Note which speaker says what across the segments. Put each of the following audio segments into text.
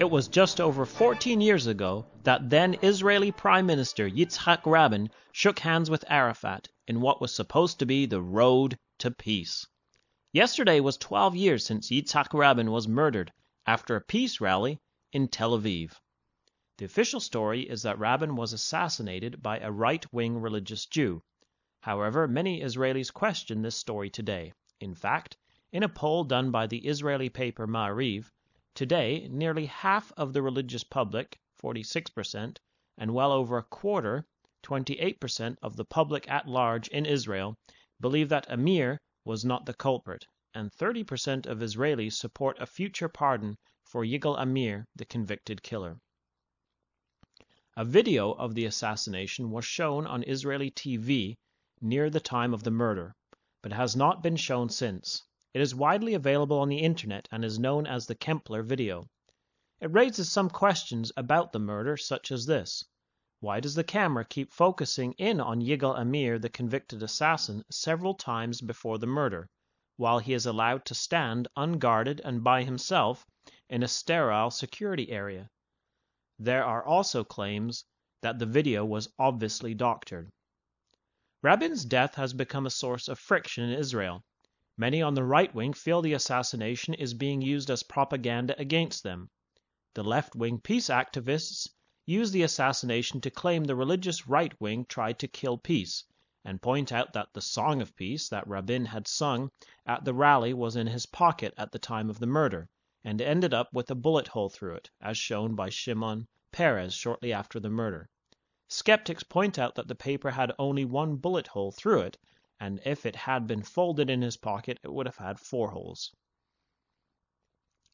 Speaker 1: It was just over 14 years ago that then Israeli Prime Minister Yitzhak Rabin shook hands with Arafat in what was supposed to be the road to peace. Yesterday was 12 years since Yitzhak Rabin was murdered after a peace rally in Tel Aviv. The official story is that Rabin was assassinated by a right-wing religious Jew. However, many Israelis question this story today. In fact, in a poll done by the Israeli paper Ma'ariv, Today, nearly half of the religious public, 46%, and well over a quarter, 28% of the public at large in Israel believe that Amir was not the culprit, and 30% of Israelis support a future pardon for Yigal Amir, the convicted killer. A video of the assassination was shown on Israeli TV near the time of the murder, but has not been shown since. It is widely available on the internet and is known as the Kempler video. It raises some questions about the murder, such as this. Why does the camera keep focusing in on Yigal Amir, the convicted assassin, several times before the murder, while he is allowed to stand unguarded and by himself in a sterile security area? There are also claims that the video was obviously doctored. Rabin's death has become a source of friction in Israel. Many on the right wing feel the assassination is being used as propaganda against them. The left wing peace activists use the assassination to claim the religious right wing tried to kill peace, and point out that the Song of Peace that Rabin had sung at the rally was in his pocket at the time of the murder, and ended up with a bullet hole through it, as shown by Shimon Peres shortly after the murder. Skeptics point out that the paper had only one bullet hole through it, and if it had been folded in his pocket it would have had four holes.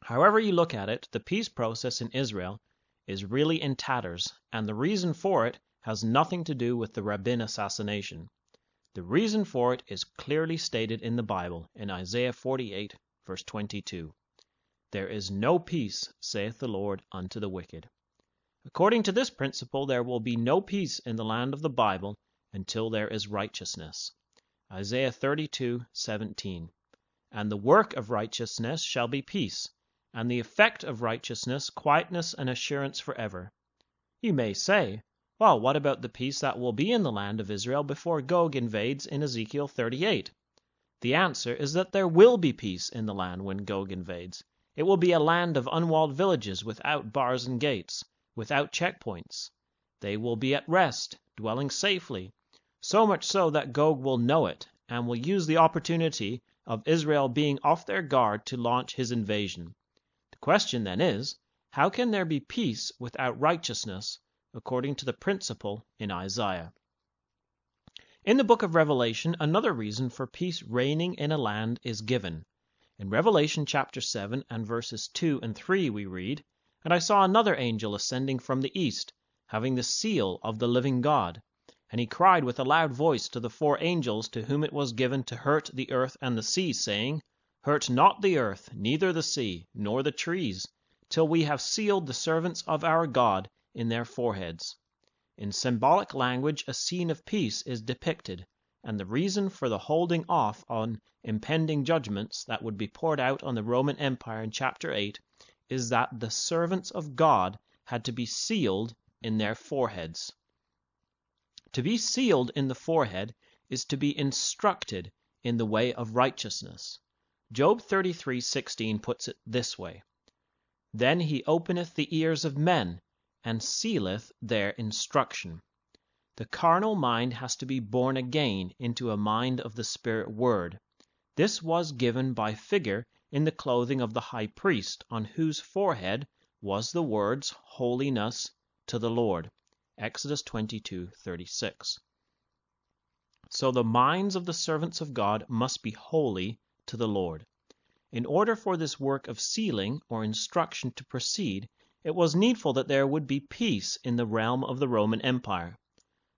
Speaker 1: However you look at it, the peace process in Israel is really in tatters, and the reason for it has nothing to do with the Rabin assassination. The reason for it is clearly stated in the Bible in Isaiah 48, verse 22. There is no peace, saith the Lord, unto the wicked. According to this principle, there will be no peace in the land of the Bible until there is righteousness. Isaiah 32:17. And the work of righteousness shall be peace, and the effect of righteousness quietness and assurance forever. You may say, well, what about the peace that will be in the land of Israel before Gog invades in Ezekiel 38? The answer is that there will be peace in the land when Gog invades. It will be a land of unwalled villages without bars and gates, without checkpoints. They will be at rest, dwelling safely, so much so that Gog will know it and will use the opportunity of Israel being off their guard to launch his invasion. The question then is, how can there be peace without righteousness, according to the principle in Isaiah? In the book of Revelation, another reason for peace reigning in a land is given. In Revelation chapter 7 and verses 2 and 3 we read, And I saw another angel ascending from the east, having the seal of the living God. And he cried with a loud voice to the four angels to whom it was given to hurt the earth and the sea, saying, Hurt not the earth, neither the sea, nor the trees, till we have sealed the servants of our God in their foreheads. In symbolic language a scene of peace is depicted, and the reason for the holding off on impending judgments that would be poured out on the Roman Empire in chapter 8 is that the servants of God had to be sealed in their foreheads. To be sealed in the forehead is to be instructed in the way of righteousness. Job 33:16 puts it this way: Then he openeth the ears of men, and sealeth their instruction. The carnal mind has to be born again into a mind of the Spirit Word. This was given by figure in the clothing of the high priest, on whose forehead was the words Holiness to the Lord. Exodus 22:36. So the minds of the servants of God must be holy to the Lord. In order for this work of sealing or instruction to proceed, it was needful that there would be peace in the realm of the Roman Empire.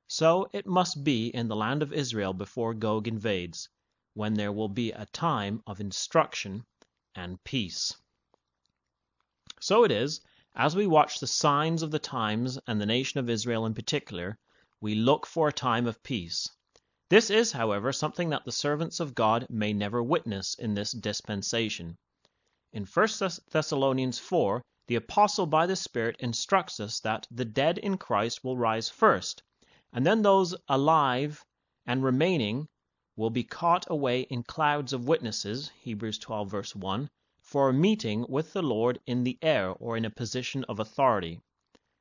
Speaker 1: So it must be in the land of Israel before Gog invades, when there will be a time of instruction and peace. So it is as we watch the signs of the times and the nation of Israel in particular, we look for a time of peace. This is, however, something that the servants of God may never witness in this dispensation. In 1 Thessalonians 4, the Apostle by the Spirit instructs us that the dead in Christ will rise first, and then those alive and remaining will be caught away in clouds of witnesses (Hebrews 12, verse 1) for a meeting with the Lord in the air or in a position of authority.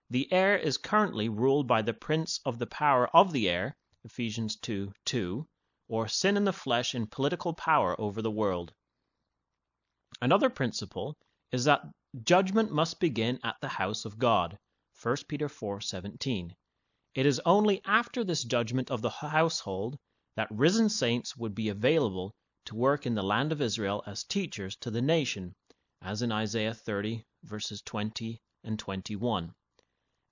Speaker 1: The air is currently ruled by the prince of the power of the air (Ephesians 2, 2), or sin in the flesh in political power over the world. Another principle is that judgment must begin at the house of God (1 Peter 4:17). It is only after this judgment of the household that risen saints would be available to work in the land of Israel as teachers to the nation, as in Isaiah 30, verses 20 and 21.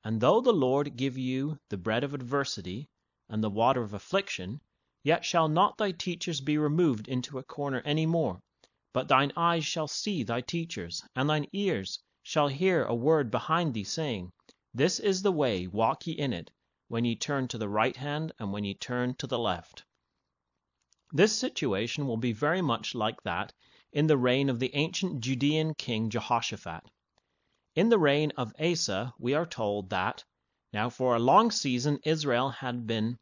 Speaker 1: And though the Lord give you the bread of adversity and the water of affliction, yet shall not thy teachers be removed into a corner any more, but thine eyes shall see thy teachers, and thine ears shall hear a word behind thee, saying, This is the way, walk ye in it, when ye turn to the right hand, and when ye turn to the left. This situation will be very much like that in the reign of the ancient Judean king Jehoshaphat. In the reign of Asa we are told that now for a long season Israel had been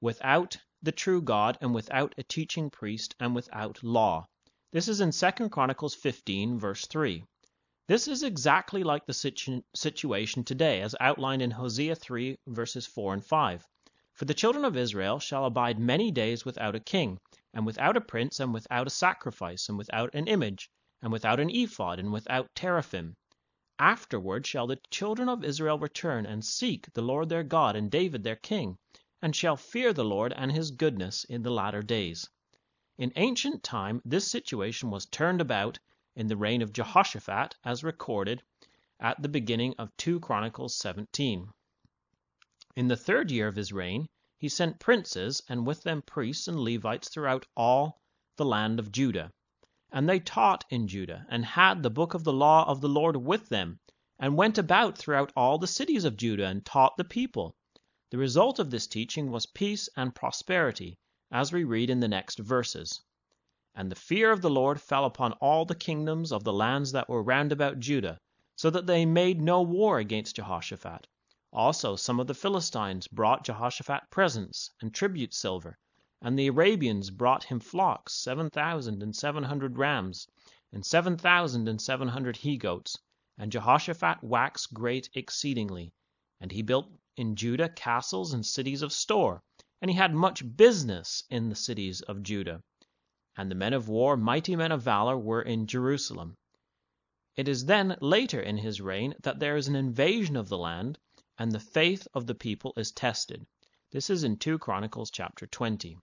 Speaker 1: without the true God and without a teaching priest and without law. This is in 2 Chronicles 15, verse 3. This is exactly like the situ situation today, as outlined in Hosea 3, verses 4 and 5. For the children of Israel shall abide many days without a king, and without a prince, and without a sacrifice, and without an image, and without an ephod, and without teraphim. Afterward shall the children of Israel return and seek the Lord their God and David their king, and shall fear the Lord and his goodness in the latter days. In ancient time this situation was turned about in the reign of Jehoshaphat, as recorded at the beginning of 2 Chronicles 17. In the third year of his reign he sent princes, and with them priests and Levites throughout all the land of Judah. And they taught in Judah, and had the book of the law of the Lord with them, and went about throughout all the cities of Judah, and taught the people. The result of this teaching was peace and prosperity as we read in the next verses. And the fear of the Lord fell upon all the kingdoms of the lands that were round about Judah, so that they made no war against Jehoshaphat. Also some of the Philistines brought Jehoshaphat presents and tribute silver, and the Arabians brought him flocks, seven thousand and seven hundred rams, and seven thousand and seven hundred he goats. And Jehoshaphat waxed great exceedingly. And he built in Judah castles and cities of store, and he had much business in the cities of Judah. And the men of war, mighty men of valor, were in Jerusalem. It is then later in his reign that there is an invasion of the land, and the faith of the people is tested. This is in 2 Chronicles chapter 20.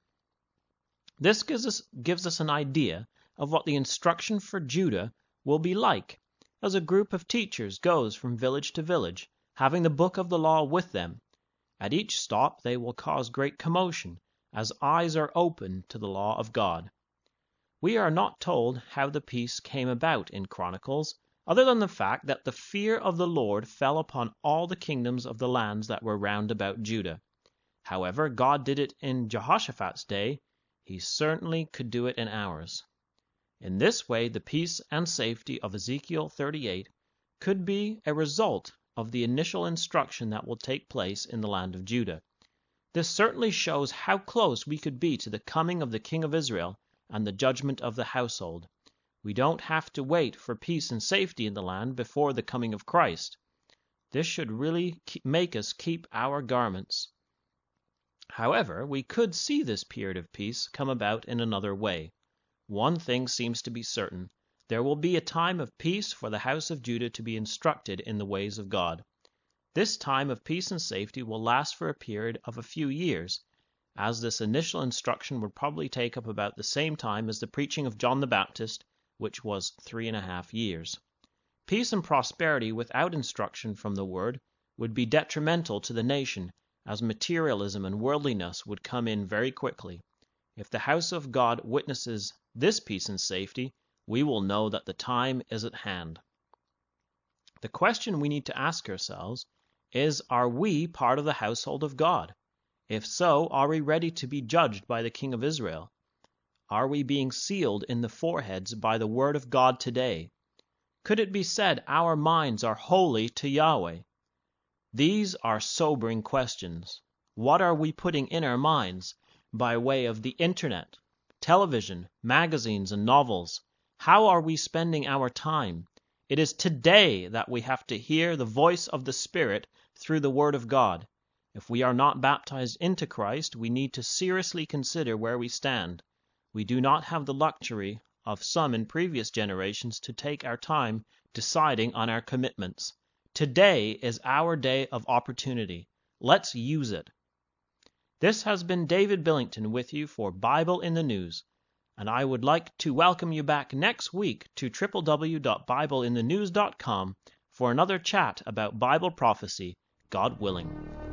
Speaker 1: This gives us, gives us an idea of what the instruction for Judah will be like, as a group of teachers goes from village to village, having the book of the law with them, at each stop they will cause great commotion, as eyes are opened to the law of God. We are not told how the peace came about in Chronicles, other than the fact that the fear of the Lord fell upon all the kingdoms of the lands that were round about Judah. However God did it in Jehoshaphat's day, he certainly could do it in ours. In this way the peace and safety of Ezekiel 38 could be a result of the initial instruction that will take place in the land of Judah. This certainly shows how close we could be to the coming of the King of Israel and the judgment of the household. We don't have to wait for peace and safety in the land before the coming of Christ. This should really make us keep our garments. However, we could see this period of peace come about in another way. One thing seems to be certain there will be a time of peace for the house of Judah to be instructed in the ways of God. This time of peace and safety will last for a period of a few years, as this initial instruction would probably take up about the same time as the preaching of John the Baptist, which was three and a half years. Peace and prosperity without instruction from the Word would be detrimental to the nation, as materialism and worldliness would come in very quickly. If the house of God witnesses this peace and safety, we will know that the time is at hand. The question we need to ask ourselves is Are we part of the household of God? If so, are we ready to be judged by the King of Israel? Are we being sealed in the foreheads by the word of God today? Could it be said our minds are holy to Yahweh? These are sobering questions. What are we putting in our minds by way of the Internet, television, magazines, and novels? How are we spending our time? It is today that we have to hear the voice of the Spirit through the Word of God. If we are not baptized into Christ, we need to seriously consider where we stand. We do not have the luxury of some in previous generations to take our time deciding on our commitments. Today is our day of opportunity. Let's use it. This has been David Billington with you for Bible in the News, and I would like to welcome you back next week to www.bibleinthenews.com for another chat about Bible prophecy, God willing.